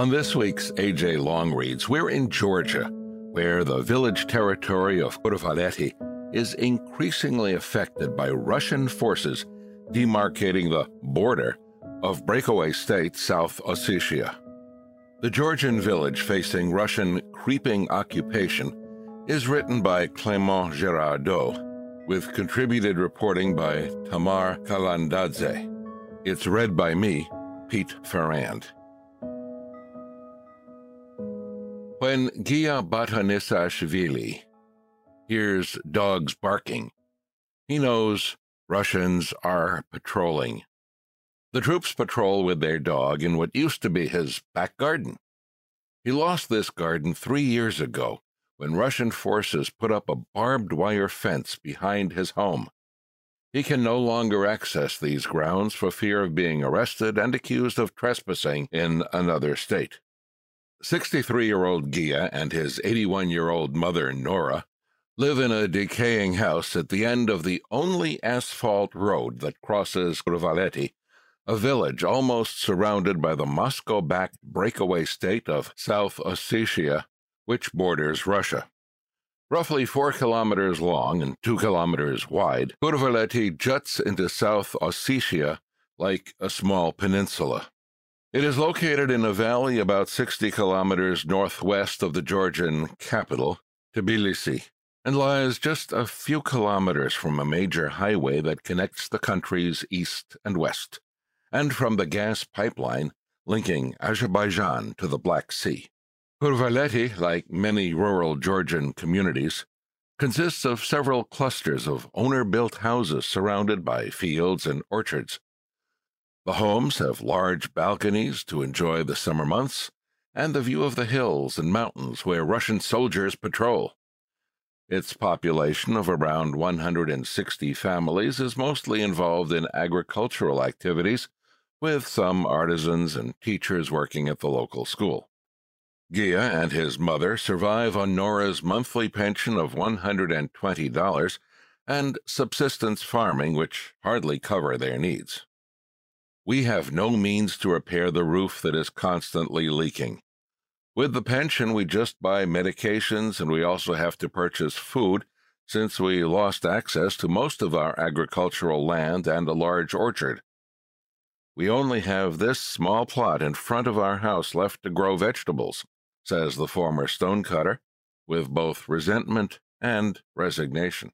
On this week's AJ Long Reads, we're in Georgia, where the village territory of Khurvaleti is increasingly affected by Russian forces demarcating the border of breakaway state South Ossetia. The Georgian village facing Russian creeping occupation is written by Clément Girardot, with contributed reporting by Tamar Kalandadze. It's read by me, Pete Ferrand. When Gia Batanisashvili hears dogs barking, he knows Russians are patrolling. The troops patrol with their dog in what used to be his back garden. He lost this garden three years ago when Russian forces put up a barbed wire fence behind his home. He can no longer access these grounds for fear of being arrested and accused of trespassing in another state. 63 year old Gia and his 81 year old mother, Nora, live in a decaying house at the end of the only asphalt road that crosses Khurvaleti, a village almost surrounded by the Moscow backed breakaway state of South Ossetia which borders Russia. Roughly four kilometers long and two kilometers wide, Khurvaleti juts into South Ossetia like a small peninsula. It is located in a valley about 60 kilometers northwest of the Georgian capital, Tbilisi, and lies just a few kilometers from a major highway that connects the countries east and west, and from the gas pipeline linking Azerbaijan to the Black Sea. Khurvaleti, like many rural Georgian communities, consists of several clusters of owner built houses surrounded by fields and orchards. The homes have large balconies to enjoy the summer months and the view of the hills and mountains where Russian soldiers patrol. Its population of around 160 families is mostly involved in agricultural activities, with some artisans and teachers working at the local school. Gia and his mother survive on Nora's monthly pension of $120 and subsistence farming, which hardly cover their needs. We have no means to repair the roof that is constantly leaking. With the pension, we just buy medications and we also have to purchase food since we lost access to most of our agricultural land and a large orchard. We only have this small plot in front of our house left to grow vegetables says the former stonecutter, with both resentment and resignation.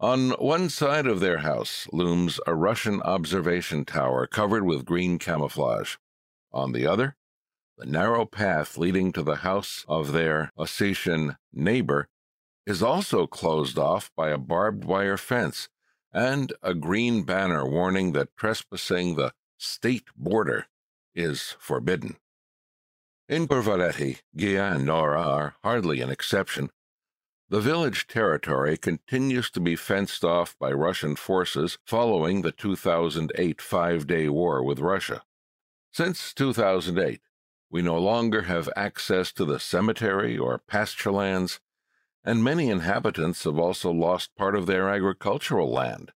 On one side of their house looms a Russian observation tower covered with green camouflage. On the other, the narrow path leading to the house of their Ossetian neighbor is also closed off by a barbed wire fence and a green banner warning that trespassing the state border is forbidden. In Khurvaleti, Gia and Nora are hardly an exception. The village territory continues to be fenced off by Russian forces following the 2008 five day war with Russia. Since 2008, we no longer have access to the cemetery or pasture lands, and many inhabitants have also lost part of their agricultural land,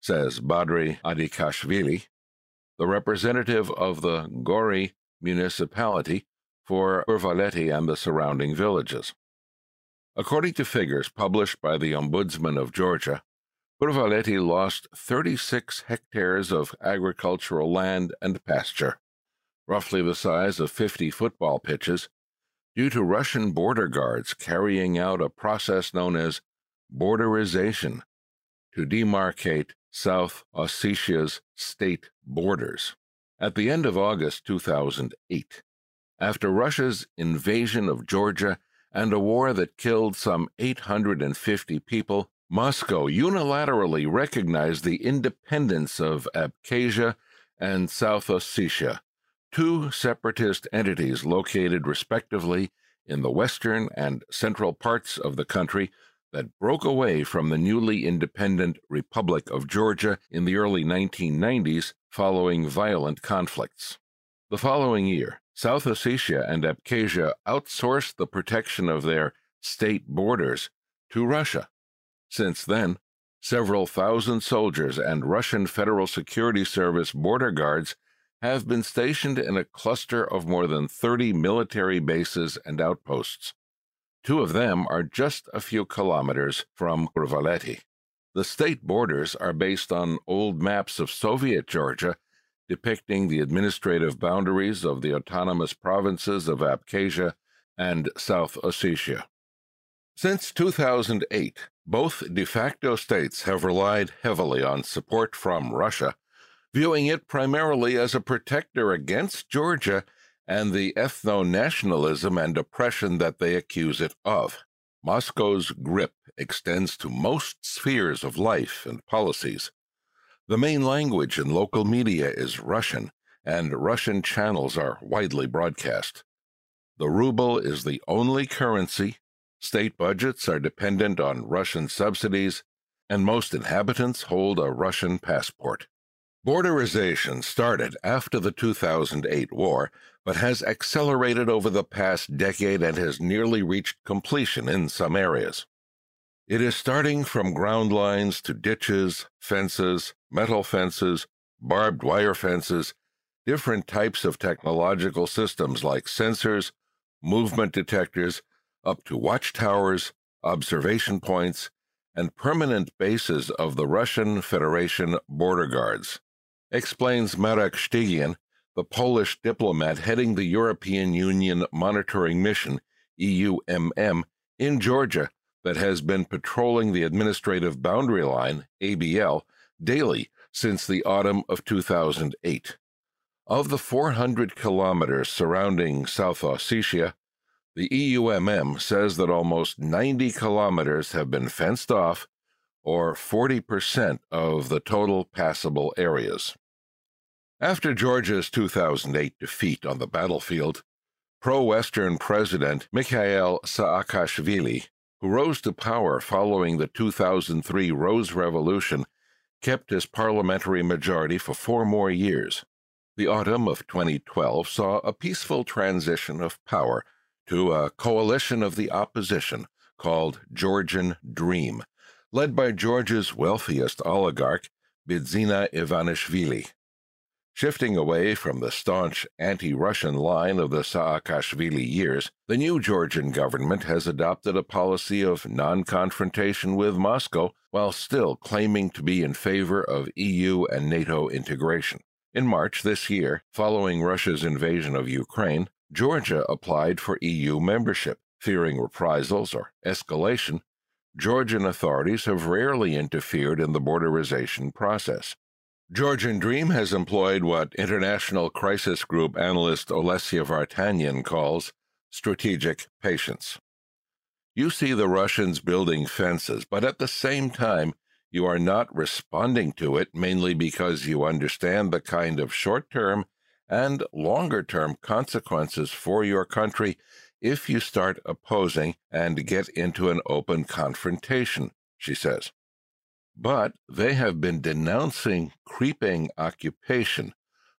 says Badri Adikashvili, the representative of the Gori municipality for Khurvaleti and the surrounding villages. According to figures published by the Ombudsman of Georgia, Khurvaleti lost 36 hectares of agricultural land and pasture, roughly the size of 50 football pitches, due to Russian border guards carrying out a process known as borderization to demarcate South Ossetia's state borders. At the end of August 2008, after Russia's invasion of Georgia and a war that killed some 850 people, Moscow unilaterally recognized the independence of Abkhazia and South Ossetia, two separatist entities located respectively in the western and central parts of the country that broke away from the newly independent Republic of Georgia in the early 1990s following violent conflicts. The following year, South Ossetia and Abkhazia outsourced the protection of their state borders to Russia. Since then, several thousand soldiers and Russian Federal Security Service border guards have been stationed in a cluster of more than 30 military bases and outposts. Two of them are just a few kilometers from Khurvaleti. The state borders are based on old maps of Soviet Georgia depicting the administrative boundaries of the autonomous provinces of Abkhazia and South Ossetia. Since 2008, both de facto states have relied heavily on support from Russia, viewing it primarily as a protector against Georgia and the ethno nationalism and oppression that they accuse it of. Moscow's grip extends to most spheres of life and policies. The main language in local media is Russian, and Russian channels are widely broadcast. The ruble is the only currency, state budgets are dependent on Russian subsidies, and most inhabitants hold a Russian passport. Borderization started after the 2008 war, but has accelerated over the past decade and has nearly reached completion in some areas. It is starting from ground lines to ditches, fences, metal fences, barbed wire fences, different types of technological systems like sensors, movement detectors, up to watchtowers, observation points, and permanent bases of the Russian Federation border guards, explains Marek Szczygieł, the Polish diplomat heading the European Union Monitoring Mission, EUMM, in Georgia that has been patrolling the administrative boundary line, ABL, daily since the autumn of 2008. Of the 400 kilometers surrounding South Ossetia, the EUMM says that almost 90 kilometers have been fenced off, or 40% of the total passable areas. After Georgia's 2008 defeat on the battlefield, pro Western President Mikhail Saakashvili, who rose to power following the 2003 Rose Revolution, kept his parliamentary majority for four more years. The autumn of 2012 saw a peaceful transition of power to a coalition of the opposition called Georgian Dream, led by Georgia's wealthiest oligarch, Bidzina Ivanishvili. Shifting away from the staunch anti Russian line of the Saakashvili years, the new Georgian government has adopted a policy of non confrontation with Moscow while still claiming to be in favor of EU and NATO integration. In March this year, following Russia's invasion of Ukraine, Georgia applied for EU membership. Fearing reprisals or escalation, Georgian authorities have rarely interfered in the borderization process. Georgian Dream has employed what international crisis group analyst Olesya Vartanian calls strategic patience. You see the Russians building fences, but at the same time, you are not responding to it mainly because you understand the kind of short term and longer term consequences for your country if you start opposing and get into an open confrontation, she says. But they have been denouncing creeping occupation,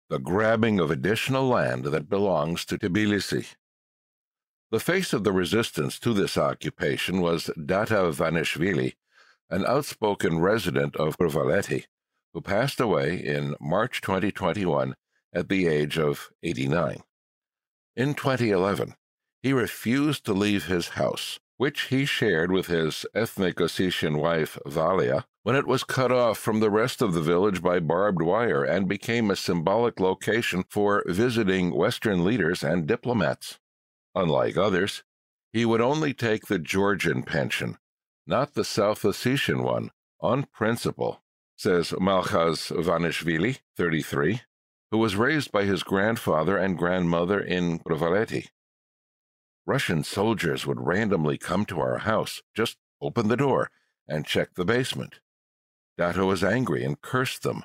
the grabbing of additional land that belongs to Tbilisi. The face of the resistance to this occupation was Dato Vanishvili, an outspoken resident of Khurvaleti, who passed away in March 2021 at the age of 89. In 2011, he refused to leave his house, which he shared with his ethnic Ossetian wife, Valia, when it was cut off from the rest of the village by barbed wire and became a symbolic location for visiting Western leaders and diplomats. Unlike others, he would only take the Georgian pension, not the South Ossetian one, on principle, says Malkhaz Vanishvili, 33, who was raised by his grandfather and grandmother in Khurvaleti. Russian soldiers would randomly come to our house, just open the door, and check the basement. Dato was angry and cursed them.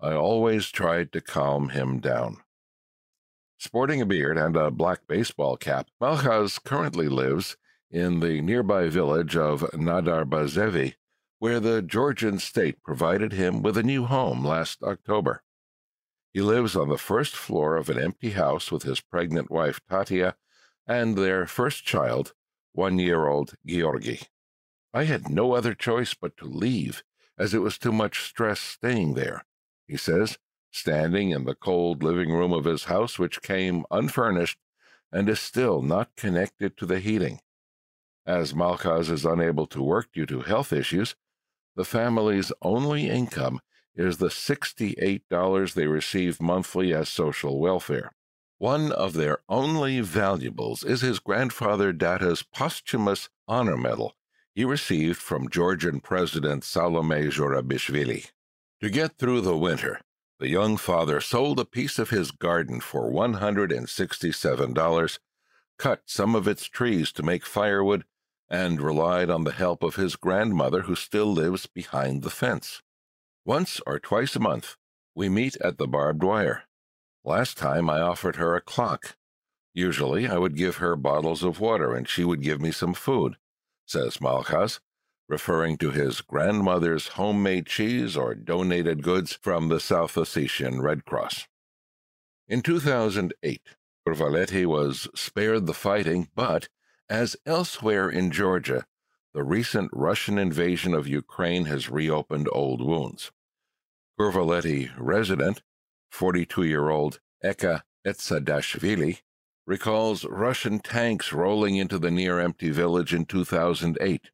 I always tried to calm him down. Sporting a beard and a black baseball cap, Malkhaz currently lives in the nearby village of Nadarbazevi, where the Georgian state provided him with a new home last October. He lives on the first floor of an empty house with his pregnant wife Tatia and their first child, one year old Georgi. I had no other choice but to leave, as it was too much stress staying there, he says, standing in the cold living room of his house, which came unfurnished and is still not connected to the heating. As Malkhaz is unable to work due to health issues, the family's only income is the $68 they receive monthly as social welfare. One of their only valuables is his grandfather Dato's posthumous honor medal he received from Georgian President Salome Zurabishvili. To get through the winter, the young father sold a piece of his garden for $167, cut some of its trees to make firewood, and relied on the help of his grandmother who still lives behind the fence. Once or twice a month, we meet at the barbed wire. Last time I offered her a clock. Usually I would give her bottles of water and she would give me some food, says Malkhaz, referring to his grandmother's homemade cheese or donated goods from the South Ossetian Red Cross. In 2008, Khurvaleti was spared the fighting, but, as elsewhere in Georgia, the recent Russian invasion of Ukraine has reopened old wounds. Khurvaleti resident, 42 year old Eka Etsadashvili, recalls Russian tanks rolling into the near empty village in 2008.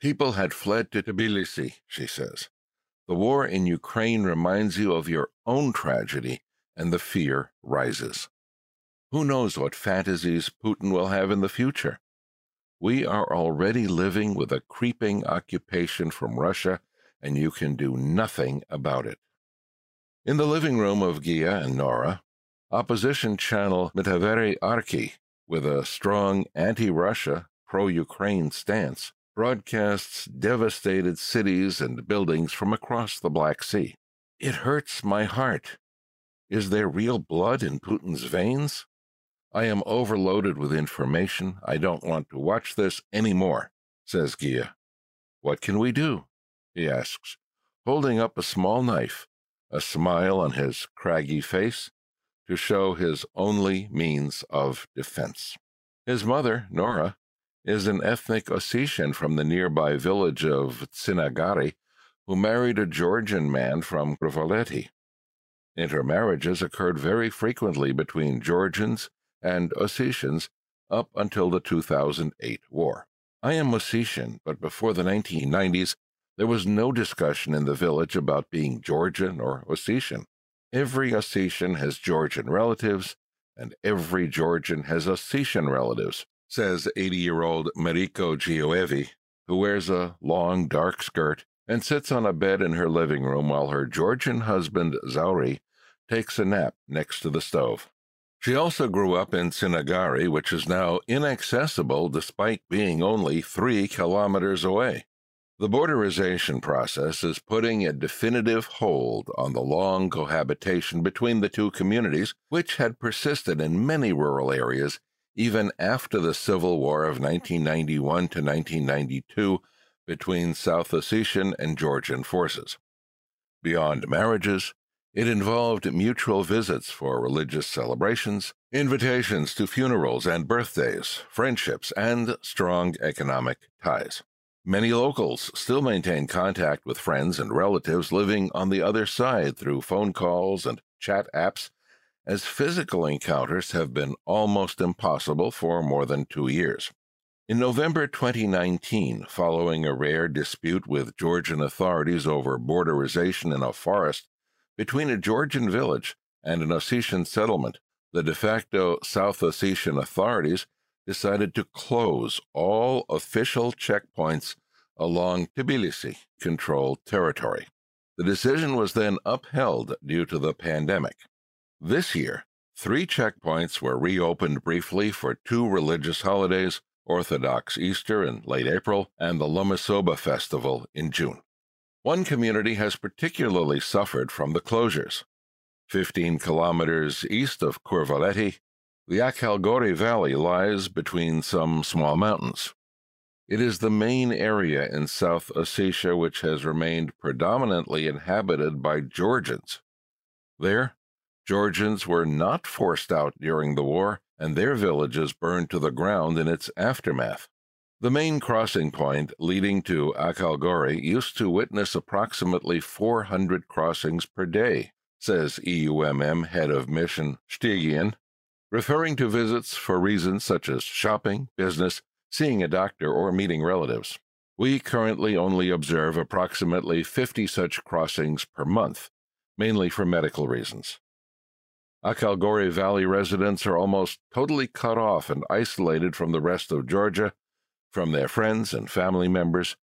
People had fled to Tbilisi, she says. The war in Ukraine reminds you of your own tragedy, and the fear rises. Who knows what fantasies Putin will have in the future? We are already living with a creeping occupation from Russia, and you can do nothing about it. In the living room of Gia and Nora, opposition channel Mtavari Arkhi, with a strong anti Russia, pro Ukraine stance, broadcasts devastated cities and buildings from across the Black Sea. It hurts my heart. Is there real blood in Putin's veins? I am overloaded with information. I don't want to watch this any more, says Gia. What can we do? he asks, holding up a small knife, a smile on his craggy face, to show his only means of defense. His mother, Nora, is an ethnic Ossetian from the nearby village of Tsinagari who married a Georgian man from Khurvaleti. Intermarriages occurred very frequently between Georgians and Ossetians up until the 2008 war. I am Ossetian, but before the 1990s, there was no discussion in the village about being Georgian or Ossetian. Every Ossetian has Georgian relatives, and every Georgian has Ossetian relatives says 80 year old Mariko Gioevi, who wears a long dark skirt and sits on a bed in her living room while her Georgian husband, Zauri, takes a nap next to the stove. She also grew up in Tsinagari, which is now inaccessible despite being only three kilometers away. The borderization process is putting a definitive hold on the long cohabitation between the two communities, which had persisted in many rural areas even after the Civil War of 1991 to 1992 between South Ossetian and Georgian forces. Beyond marriages, it involved mutual visits for religious celebrations, invitations to funerals and birthdays, friendships, and strong economic ties. Many locals still maintain contact with friends and relatives living on the other side through phone calls and chat apps as physical encounters have been almost impossible for more than two years. In November 2019, following a rare dispute with Georgian authorities over borderization in a forest between a Georgian village and an Ossetian settlement, the de facto South Ossetian authorities decided to close all official checkpoints along Tbilisi controlled territory. The decision was then upheld due to the pandemic. This year, three checkpoints were reopened briefly for two religious holidays Orthodox Easter in late April and the Lomisoba Festival in June. One community has particularly suffered from the closures. 15 kilometers east of Khurvaleti, the Akhalgori Valley lies between some small mountains. It is the main area in South Ossetia which has remained predominantly inhabited by Georgians. There, Georgians were not forced out during the war, and their villages burned to the ground in its aftermath. The main crossing point leading to Akhalgori used to witness approximately 400 crossings per day. says EUMM head of mission Szczygieł, referring to visits for reasons such as shopping, business, seeing a doctor, or meeting relatives. We currently only observe approximately 50 such crossings per month, mainly for medical reasons. Akhalgori Valley residents are almost totally cut off and isolated from the rest of Georgia, from their friends and family members.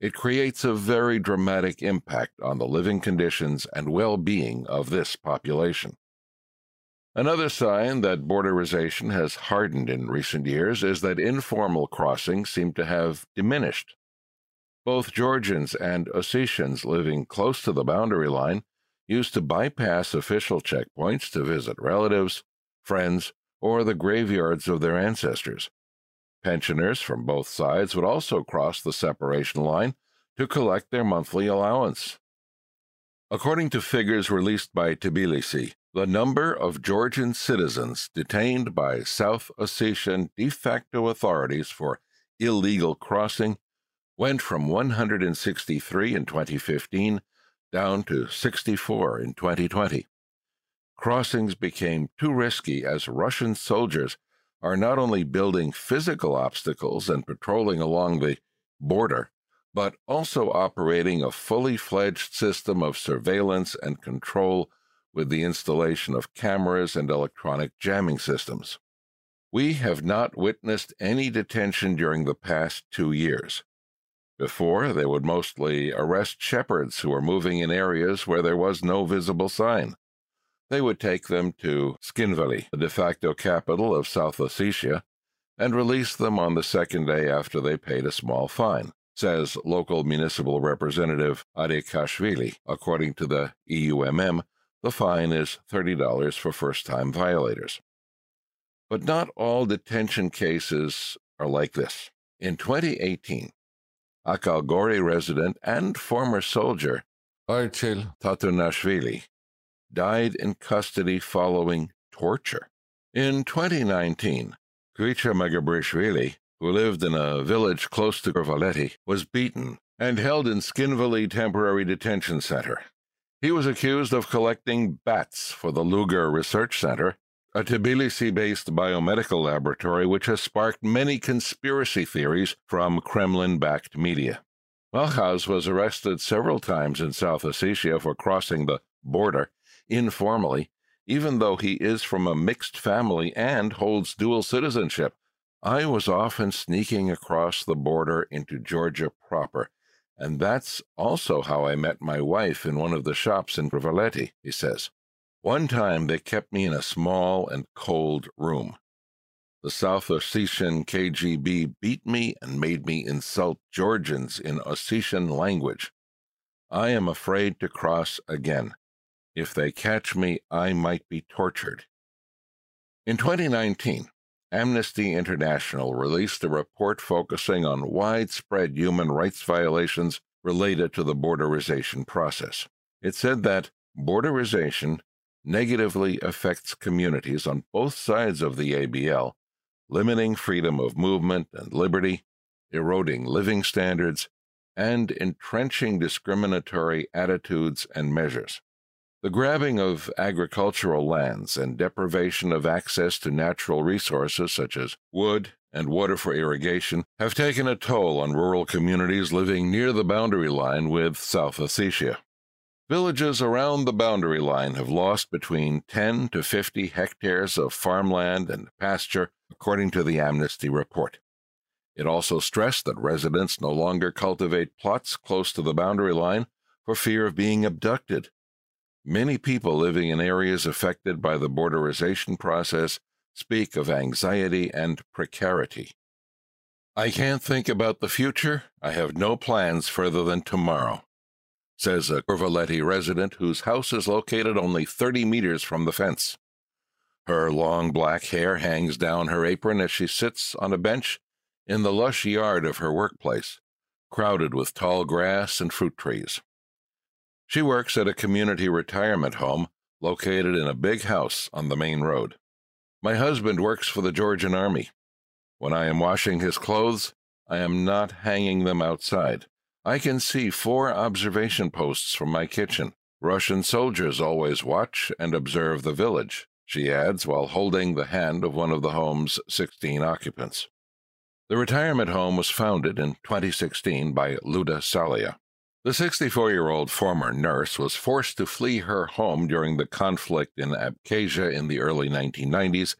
It creates a very dramatic impact on the living conditions and well being of this population. Another sign that borderization has hardened in recent years is that informal crossings seem to have diminished. Both Georgians and Ossetians living close to the boundary line used to bypass official checkpoints to visit relatives, friends, or the graveyards of their ancestors. Pensioners from both sides would also cross the separation line to collect their monthly allowance. According to figures released by Tbilisi, the number of Georgian citizens detained by South Ossetian de facto authorities for illegal crossing went from 163 in 2015 down to 64 in 2020. Crossings became too risky as Russian soldiers are not only building physical obstacles and patrolling along the border, but also operating a fully fledged system of surveillance and control with the installation of cameras and electronic jamming systems. We have not witnessed any detention during the past two years. Before, they would mostly arrest shepherds who were moving in areas where there was no visible sign. They would take them to Tskhinvali, the de facto capital of South Ossetia, and release them on the second day after they paid a small fine, says local municipal representative Adikashvili. According to the EUMM, the fine is $30 for first time violators. But not all detention cases are like this. In 2018, a Akhalgori resident and former soldier Archil Tatunashvili died in custody following torture. In 2019, Grisha Magabrishvili, who lived in a village close to Khurvaleti, was beaten and held in Tskhinvali Temporary Detention Center. He was accused of collecting bats for the Lugar Research Center a Tbilisi based biomedical laboratory which has sparked many conspiracy theories from Kremlin backed media. Malkhaz was arrested several times in South Ossetia for crossing the border informally, even though he is from a mixed family and holds dual citizenship. I was often sneaking across the border into Georgia proper, and that's also how I met my wife in one of the shops in Khurvaleti, he says. One time they kept me in a small and cold room. The South Ossetian KGB beat me and made me insult Georgians in Ossetian language. I am afraid to cross again. If they catch me, I might be tortured. In 2019, Amnesty International released a report focusing on widespread human rights violations related to the borderization process. It said that borderization negatively affects communities on both sides of the ABL, limiting freedom of movement and liberty, eroding living standards, and entrenching discriminatory attitudes and measures. The grabbing of agricultural lands and deprivation of access to natural resources such as wood and water for irrigation have taken a toll on rural communities living near the boundary line with South Ossetia. Villages around the boundary line have lost between 10 to 50 hectares of farmland and pasture, according to the Amnesty report. It also stressed that residents no longer cultivate plots close to the boundary line for fear of being abducted. Many people living in areas affected by the borderization process speak of anxiety and precarity. I can't think about the future. I have no plans further than tomorrow says a Khurvaleti resident whose house is located only 30 meters from the fence. Her long black hair hangs down her apron as she sits on a bench in the lush yard of her workplace, crowded with tall grass and fruit trees. She works at a community retirement home located in a big house on the main road. My husband works for the Georgian Army. When I am washing his clothes, I am not hanging them outside. I can see four observation posts from my kitchen. Russian soldiers always watch and observe the village, she adds while holding the hand of one of the home's 16 occupants. The retirement home was founded in 2016 by Luda Salia. The 64 year old former nurse was forced to flee her home during the conflict in Abkhazia in the early 1990s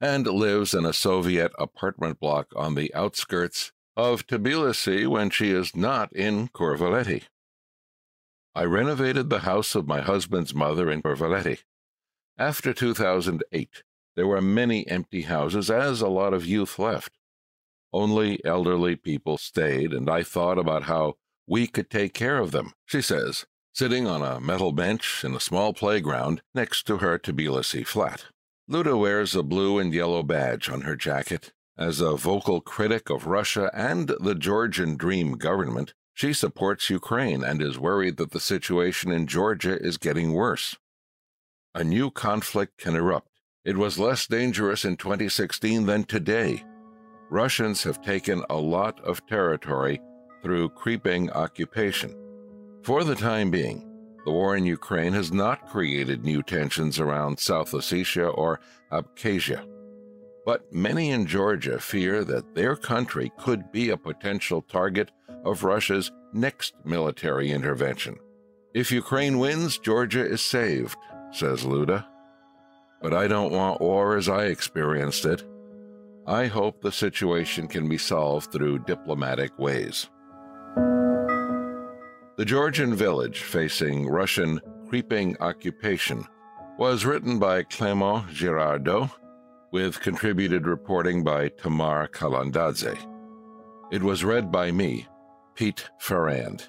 and lives in a Soviet apartment block on the outskirts of Tbilisi when she is not in Khurvaleti. I renovated the house of my husband's mother in Khurvaleti. After 2008, there were many empty houses as a lot of youth left. Only elderly people stayed, and I thought about how we could take care of them, she says, sitting on a metal bench in a small playground next to her Tbilisi flat. Luda wears a blue and yellow badge on her jacket. As a vocal critic of Russia and the Georgian Dream government, she supports Ukraine and is worried that the situation in Georgia is getting worse. A new conflict can erupt. It was less dangerous in 2016 than today. Russians have taken a lot of territory through creeping occupation. For the time being, the war in Ukraine has not created new tensions around South Ossetia or Abkhazia. But many in Georgia fear that their country could be a potential target of Russia's next military intervention. If Ukraine wins, Georgia is saved, says Luda. But I don't want war as I experienced it. I hope the situation can be solved through diplomatic ways. The Georgian Village Facing Russian Creeping Occupation was written by Clement Girardot, with contributed reporting by Tamar Kalandadze. It was read by me, Pete Ferrand.